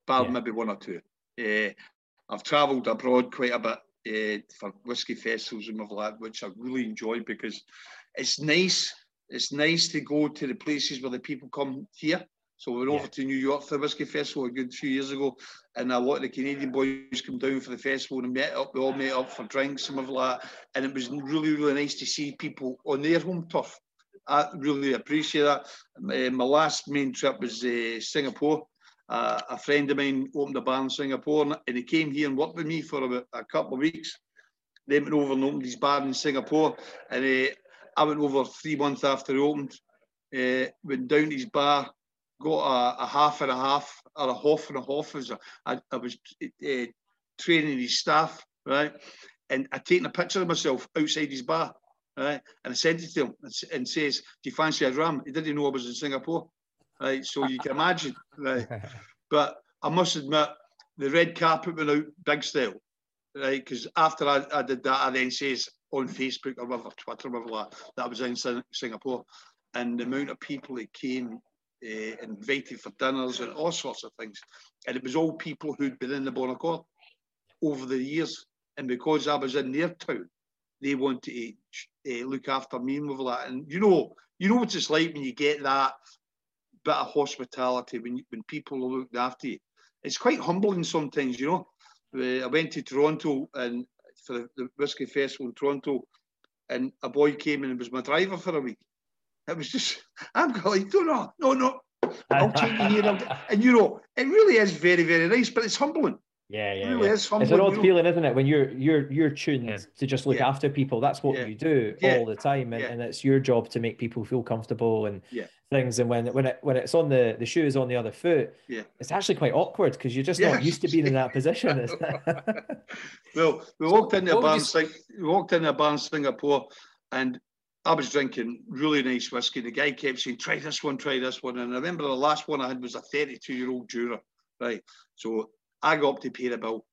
but Yeah. maybe one or two. Uh, I've travelled abroad quite a bit uh, for whiskey festivals and all that, which I really enjoy because it's nice. It's nice to go to the places where the people come here. So we went Yeah. over to New York for the whiskey festival a good few years ago, and a lot of the Canadian boys come down for the festival and met up. We all met up for drinks and all that, and it was really, really nice to see people on their home turf. I really appreciate that. Uh, my last main trip was uh, Singapore. Uh, a friend of mine opened a bar in Singapore, and- and he came here and worked with me for about a couple of weeks. Then went over and opened his bar in Singapore, and uh, I went over three months after he opened. Uh, went down to his bar, got a, a half and a half or a half and a half. As a, I, I was uh, training his staff, right, and I taken a picture of myself outside his bar, right, and I sent it to him and, and says, "Do you fancy a dram?" He didn't know I was in Singapore, right. So you can imagine, right. But I must admit, the red carpet went out big style, right? Because after I, I did that, I then says on Facebook or whatever, Twitter, whatever, like, that I was in Singapore, and the amount of people that came, invited for dinners and all sorts of things, and it was all people who'd been in the Bon Accord over the years, and because I was in their town, they wanted to uh, look after me and all that, and you know, you know what it's like when you get that bit of hospitality when you, when people are looking after you. It's quite humbling sometimes, you know. Uh, I went to Toronto and for the, the whiskey festival in Toronto, and a boy came and was my driver for a week. It was just, I'm going, no, no, no, no. I'll take you here. And you know, it really is very, very nice, but it's humbling. Yeah, It yeah. really yeah. is humbling. It's an you odd know. feeling, isn't it? When you're you're you're tuned Yeah. to just look Yeah. after people. That's what Yeah. you do Yeah. all the time, and, Yeah. and it's your job to make people feel comfortable and Yeah. things. And when when it when it's on the the shoe is on the other foot, Yeah. it's actually quite awkward because you're just Yeah. not used to being in that position. It's- Well, we walked into a what would bar you in Sing- we walked into a bar in Singapore, and I was drinking really nice whiskey. The guy kept saying, "Try this one, try this one." And I remember the last one I had was a 32-year-old Jura, right? So I got up to pay the bill,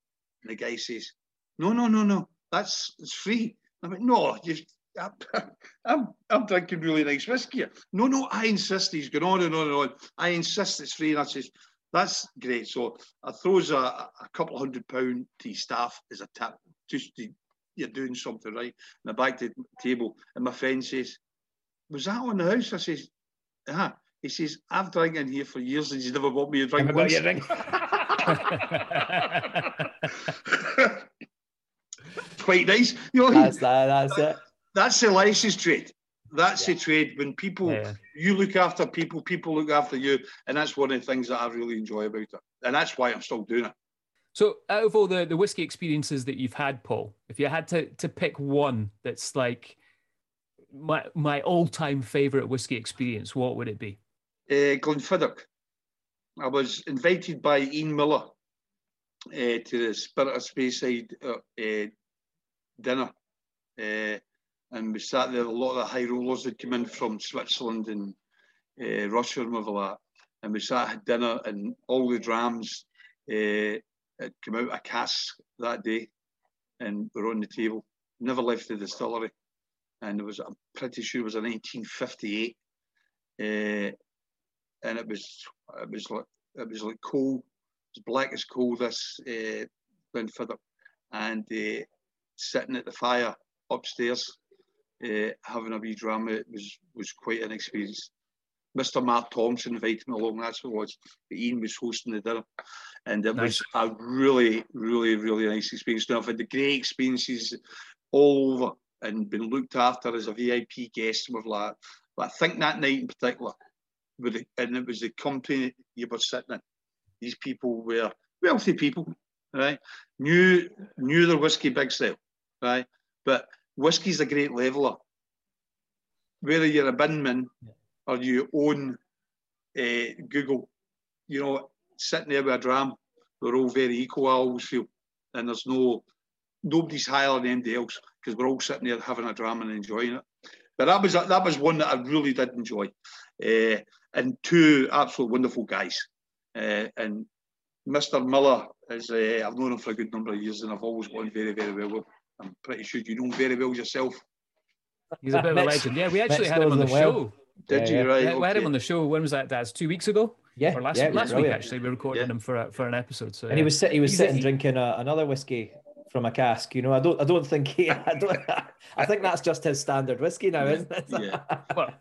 and the guy says, "No, no, no, no, that's it's free." I went, "No, you." I'm, I'm, I'm drinking really nice whiskey. here." No, no, I insist. He's going on and on and on. I insist it's free. And I says, that's great. So I throws a, a couple of hundred pound to staff as a tip, just to, you're doing something right. And I back to the table, and my friend says, "Was that on the house?" I says, "Ah." He says, "I've drank in here for years, and he's never bought me a drink Never got once." your ring. Quite nice, you know. that's that, that's it. that's the license trade. That's the trade when people Yeah. you look after people, people look after you, and that's one of the things that I really enjoy about it, and that's why I'm still doing it. So, out of all the, the whiskey experiences that you've had, Paul, if you had to, to pick one that's like my my all time favorite whiskey experience, what would it be? uh, Glenfiddich. I was invited by Ian Millar uh, to the Spirit of Speyside uh, uh, dinner, uh, and we sat there. A lot of the high rollers had come in from Switzerland and uh, Russia and all that, and we sat at dinner, and all the drams uh, came out a cask that day, and were on the table. Never left the distillery, and it was I'm pretty sure it was a 1958. Uh, and it was it was like it was like coal, as black as coal. This uh, Glenfiddich, and uh, sitting at the fire upstairs, uh, having a wee drama. It was was quite an experience. Mr. Matt Thompson invited me along. That's what it was. Ian was hosting the dinner, and it Nice. was a really, really, really nice experience. Now I've had the great experiences all over and been looked after as a VIP guest and with that. But I think that night in particular, with the, and it was the company you were sitting in. These people were wealthy people, right? Knew knew their whiskey big style, right? But whiskey's a great leveler. Whether you're a binman or you own uh, Google, you know, sitting there with a dram, we're all very equal. I always feel, and there's no nobody's higher than anybody else because we're all sitting there having a dram and enjoying it. But that was that was one that I really did enjoy, uh, and two absolute wonderful guys. Uh, and Mr. Millar is uh, I've known him for a good number of years, and I've always gone very very well with. him. I'm pretty sure you know him very well yourself. He's a bit of a legend. Yeah, we actually Mitch had him on the knows him well. Show. Did Yeah, you yeah. right? Yeah, we had him on the show. When was that? That's two weeks ago Yeah, or last yeah, it was last week actually. We recorded Yeah. him for a, for an episode. So And he was sit- he was He's sitting he- drinking a, another whiskey from a cask. You know, I don't I don't think he I don't I think that's just his standard whiskey now, isn't it? Yeah. Well,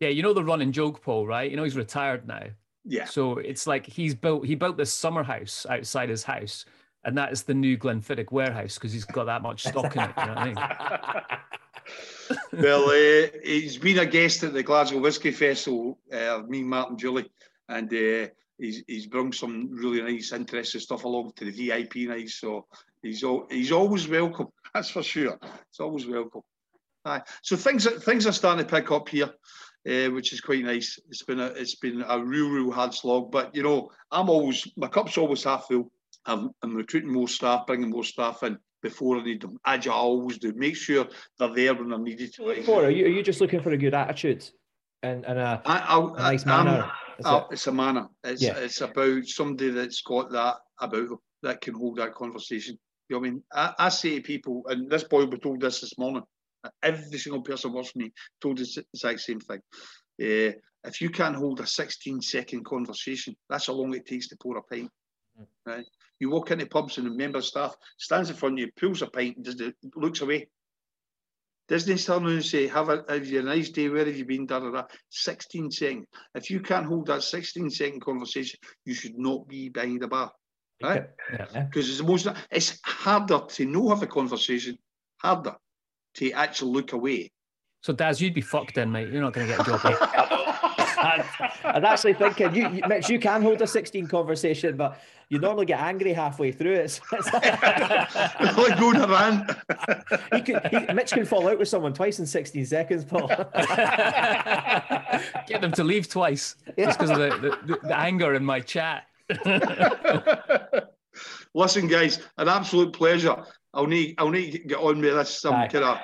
yeah, you know the running joke, Paul, right? You know he's retired now. Yeah. So it's like he's built he built this summer house outside his house, and that is the new Glenfiddich warehouse because he's got that much stock in it. You know what I mean? well, uh, he's been a guest at the Glasgow Whisky Festival, uh, me, Martin, Julie, and uh, he's he's brought some really nice, interesting stuff along to the VIP night. So he's al- he's always welcome. That's for sure. It's always welcome. Aye. So things things are starting to pick up here, uh, which is quite nice. It's been a it's been a real real hard slog, but you know I'm always my cup's always half full. I'm, I'm recruiting more staff, bringing more staff in before I need them, as I always do. Make sure they're there when they're needed. For, are you are you just looking for a good attitude and, and a, I, a nice I'm- manner? It? it's a manner. It's Yeah. it's about somebody that's got that about them that can hold that conversation. You know what I mean? I, I say to people, and this boy was told this this morning. Every single person works for me told us the exact same thing. Uh, if you can't hold a 16 second conversation, that's how long it takes to pour a pint. Mm. Right? You walk into pubs and the member of staff stands in front of you, pulls a pint, does the, looks away. Doesn't stand around and say, "Have a have you a nice day? Where have you been?" Da da da. 16 seconds. If you can't hold that 16 second conversation, you should not be behind the bar, right? Yeah. Because it's the most. It's harder to not have a conversation, harder to actually look away. So Daz, you'd be fucked then, mate. You're not going to get a job. here. I'm, I'm actually thinking, you, you, Mitch, you can hold a 16 conversation, but you normally get angry halfway through it. So it's- like going around. he could, he, Mitch can fall out with someone twice in 16 seconds, Paul. get them to leave twice just because of the, the, the anger in my chat. Listen, guys, an absolute pleasure. I'll need I'll need to get on with this. Some kind of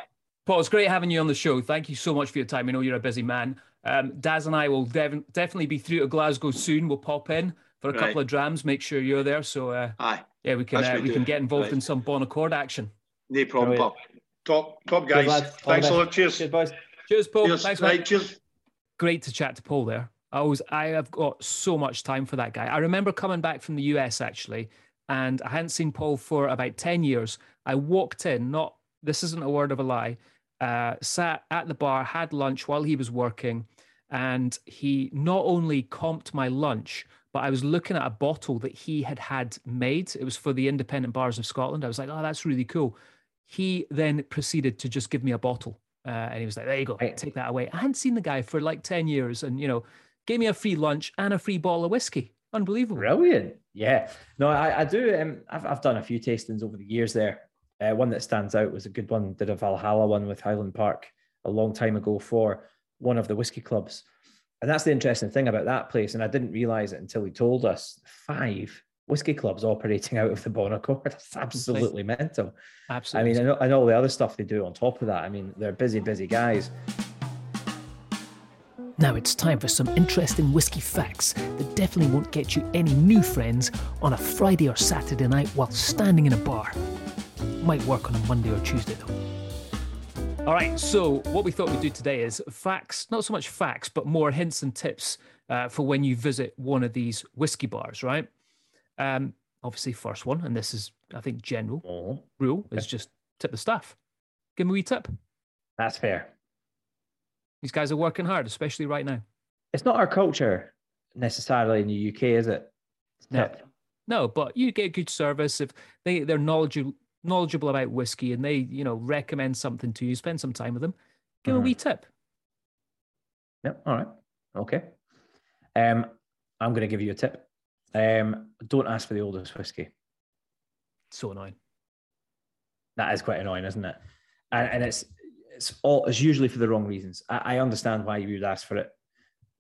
Paul, it's great having you on the show. Thank you so much for your time. I know you're a busy man. Um, Daz and I will dev- definitely be through to Glasgow soon. We'll pop in for a Right. couple of drams. Make sure you're there. So uh, aye, yeah, we can uh, we we can get involved Right. in some Bon Accord action. no problem. Brilliant. pal. Top top guys. lad. Thanks a lot. Cheers. Cheers, boys. Cheers, Paul. Cheers. Thanks, right, mate. cheers. Great to chat to Paul there. I was I have got so much time for that guy. I remember coming back from the US actually, and I hadn't seen Paul for about 10 years. I walked in, not this isn't a word of a lie, uh, sat at the bar, had lunch while he was working, and he not only comped my lunch, but I was looking at a bottle that he had had made. It was for the Independent Bars of Scotland. I was like, oh, that's really cool. He then proceeded to just give me a bottle. Uh, and he was like, there you go, take that away. I hadn't seen the guy for like 10 years and, you know, gave me a free lunch and a free bottle of whiskey. Unbelievable. Brilliant. Yeah. No, I, I do. Um, I've, I've done a few tastings over the years there. Uh, one that stands out was a good one. Did a Valhalla one with Highland Park a long time ago for one of the whiskey clubs. And that's the interesting thing about that place. And I didn't realize it until he told us five whiskey clubs operating out of the Bon Accord. That's absolutely mental. I Absolutely. mean, I know, I know all the other stuff they do on top of that. I mean, they're busy, busy guys. Now it's time for some interesting whiskey facts that definitely won't get you any new friends on a Friday or Saturday night while standing in a bar. Might work on a Monday or Tuesday though. All right. So, what we thought we'd do today is facts, not so much facts, but more hints and tips uh, for when you visit one of these whiskey bars, right? Um, obviously, first one, and this is, I think, general Oh, rule is just tip the staff. Give me a wee tip. that's fair. These guys are working hard, especially right now. It's not our culture necessarily in the UK, is it? No. No, but you get good service if they they're knowledgeable knowledgeable about whiskey and they you know recommend something to you. Spend some time with them. Give 'em a wee tip. Yep. All right. Okay. Um, I'm going to give you a tip. Um, don't ask for the oldest whiskey. So annoying. That is quite annoying, isn't it? And, and it's it's all it's usually for the wrong reasons. I, I understand why you would ask for it.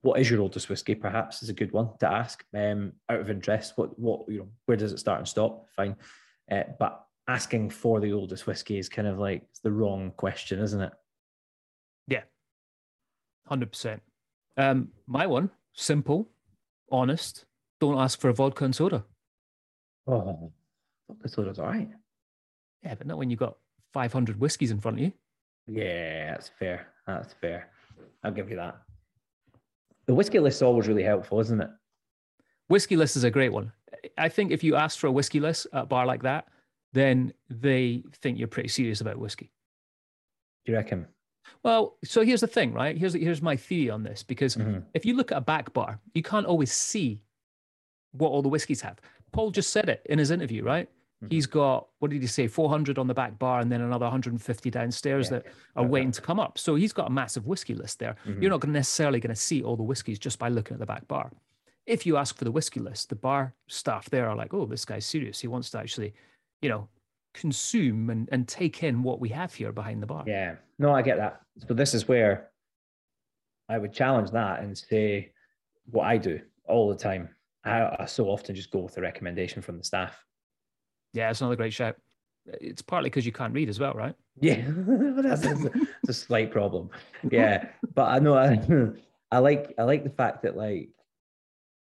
What is your oldest whiskey? Perhaps is a good one to ask. Um, out of interest, what what you know, where does it start and stop? Fine, uh, but asking for the oldest whiskey is kind of like the wrong question, isn't it? Yeah, Hundred percent. Um, my one, simple, honest. Don't ask for a vodka and soda. Oh, thought was all right. Yeah, but not when you've got 500 whiskies in front of you. Yeah, that's fair. That's fair. I'll give you that. The whiskey list is always really helpful, isn't it? Whiskey list is a great one. I think if you ask for a whiskey list at a bar like that, then they think you're pretty serious about whiskey. Do you reckon? Well, so here's the thing, right? Here's here's my theory on this because Mhm. if you look at a back bar, you can't always see what all the whiskeys have. Paul just said it in his interview, right? Mhm. He's got what did he say? 400 on the back bar and then another 150 downstairs Yeah, that are about waiting to come up. So he's got a massive whiskey list there. Mhm. You're not necessarily going to see all the whiskeys just by looking at the back bar. If you ask for the whiskey list, the bar staff there are like, "Oh, this guy's serious. He wants to actually, you know, consume and, and take in what we have here behind the bar." Yeah, no, I get that. So this is where I would challenge that and say what I do all the time. I, I so often just go with a recommendation from the staff. Yeah, it's another great shout. It's partly because you can't read as well, right? Yeah, that's, that's a, it's a slight problem. Yeah, but I know I, I like I like the fact that like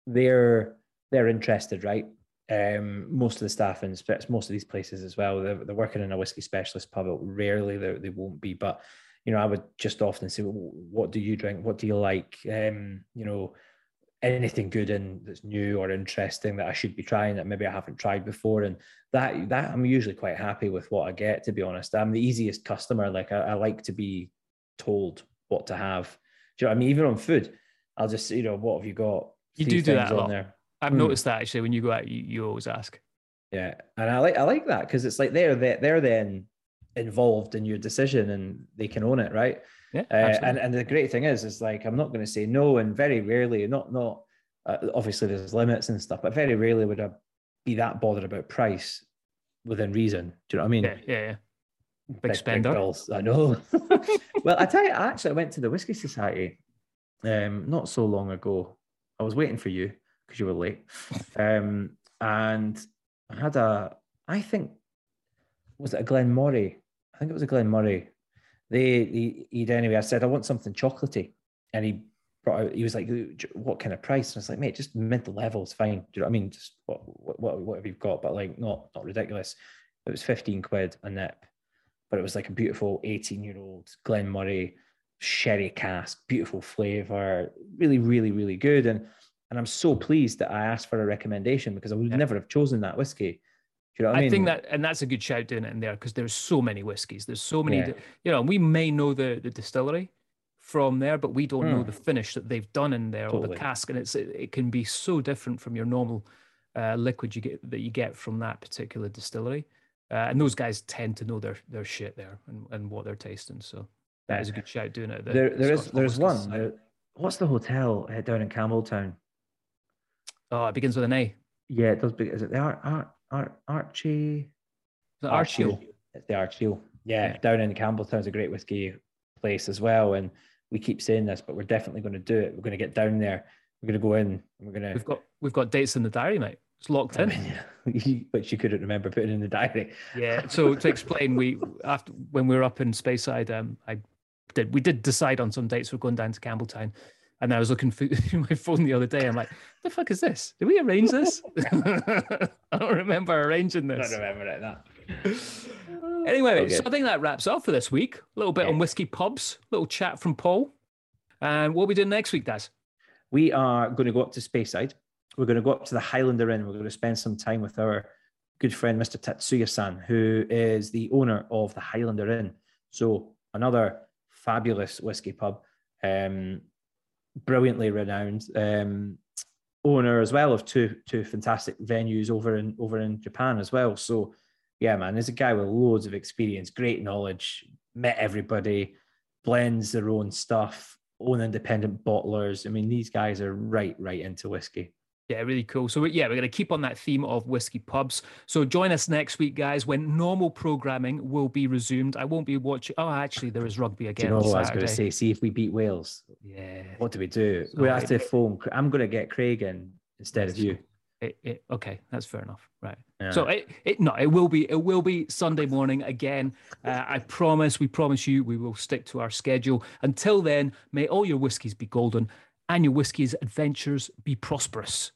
they're they're interested, right? Um, most of the staff and spe- most of these places as well, they're, they're working in a whiskey specialist pub. Rarely they won't be, but you know, I would just often say, well, "What do you drink? What do you like?" Um, you know, anything good and that's new or interesting that I should be trying that maybe I haven't tried before, and that that I'm usually quite happy with what I get. To be honest, I'm the easiest customer. Like I, I like to be told what to have. Do you know what I mean? Even on food, I'll just you know, what have you got? You do do that a on lot. there. I've Hmm. noticed that actually when you go out, you, you always ask. Yeah, and I like I like that because it's like they're they're, they're then involved in your decision and they can own it, right? Yeah, Uh, and and the great thing is, is like I'm not going to say no, and very rarely, not not uh, obviously there's limits and stuff, but very rarely would I be that bothered about price within reason. Do you know what I mean? yeah, yeah, yeah. Big spender. bills, I know. well, I tell you, I actually went to the Whiskey Society um, not so long ago. I was waiting for you because you were late, um, and I had a. I think was it a Glen Moray? I think it was a Glen Moray. They he, he'd anyway. I said I want something chocolatey, and he brought out. He was like, "What kind of price?" And I was like, "Mate, just mid level's fine." Do you know what I mean? Just what what what, have you got? But like, not not ridiculous. It was fifteen quid a nip, but it was like a beautiful eighteen year old Glen Moray sherry cask, beautiful flavor, really really really good. And and I'm so pleased that I asked for a recommendation because I would Yeah. never have chosen that whiskey. Do you know what I, I, mean? think that, and that's a good shout doing it in there because there's so many whiskies. There's so many, Yeah. you know, we may know the the distillery from there, but we don't know Hmm. the finish that they've done in there or the cask, and it's it, it can be so different from your normal uh, liquid you get that you get from that particular distillery. Uh, and those guys tend to know their their shit there and, and what they're tasting. So that is a good shout doing it. the there, there is there's one. There- what's the hotel uh, down in Campbeltown? Oh, it begins with an A. Yeah, it does. Be, is it the Ar, Ar, Ar, Archie? it Archie? It's the Archie. Yeah, Yeah. down in Campbeltown's a great whiskey place as well. And we keep saying this, but we're definitely going to do it. We're going to get down there. We're going to go in. And we're going to. We've got we've got dates in the diary, mate. It's locked in. which you couldn't remember putting in the diary. Yeah. So to explain, we after when we were up in Speyside, um, I did we did decide on some dates. We're going down to Campbeltown, and I was looking through my phone the other day. I'm like, the fuck is this? Did we arrange this? I don't remember arranging this. I don't remember it, that. Anyway, Okay. so I think that wraps up for this week. A little bit on Yeah. whiskey pubs, little chat from Paul, and what are we doing next week, Daz? We are going to go up to Speyside. We're going to go up to the Highlander Inn. We're going to spend some time with our good friend, Mr. Tatsuya-san, who is the owner of the Highlander Inn. So another fabulous whiskey pub, um, brilliantly renowned um, owner as well of two two fantastic venues over in over in Japan as well. So yeah, man, there's a guy with loads of experience, great knowledge, met everybody, blends their own stuff, own independent bottlers. I mean, these guys are right, right into whiskey. Yeah, really cool. So yeah, we're going to keep on that theme of whiskey pubs. So join us next week, guys, when normal programming will be resumed. I won't be watching. Oh, actually, there is rugby again. Do you know what I was going to say? See if we beat Wales. Yeah. What do we do? We have to phone. I'm going to get Craig in instead of you. It, it, okay, that's fair enough. Right. Yeah. So it, it no, it will be it will be Sunday morning again. Uh, I promise. We promise you. We will stick to our schedule. Until then, may all your whiskies be golden and your whiskies adventures be prosperous.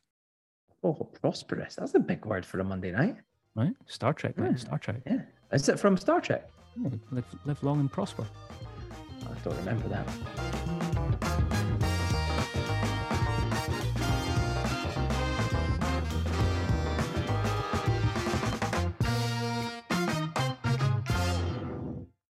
Oh, prosperous. That's a big word for a Monday night. Right? Star Trek, man. Yeah. Star Trek. Yeah. Is it from Star Trek? Live, live long and prosper. I don't remember that.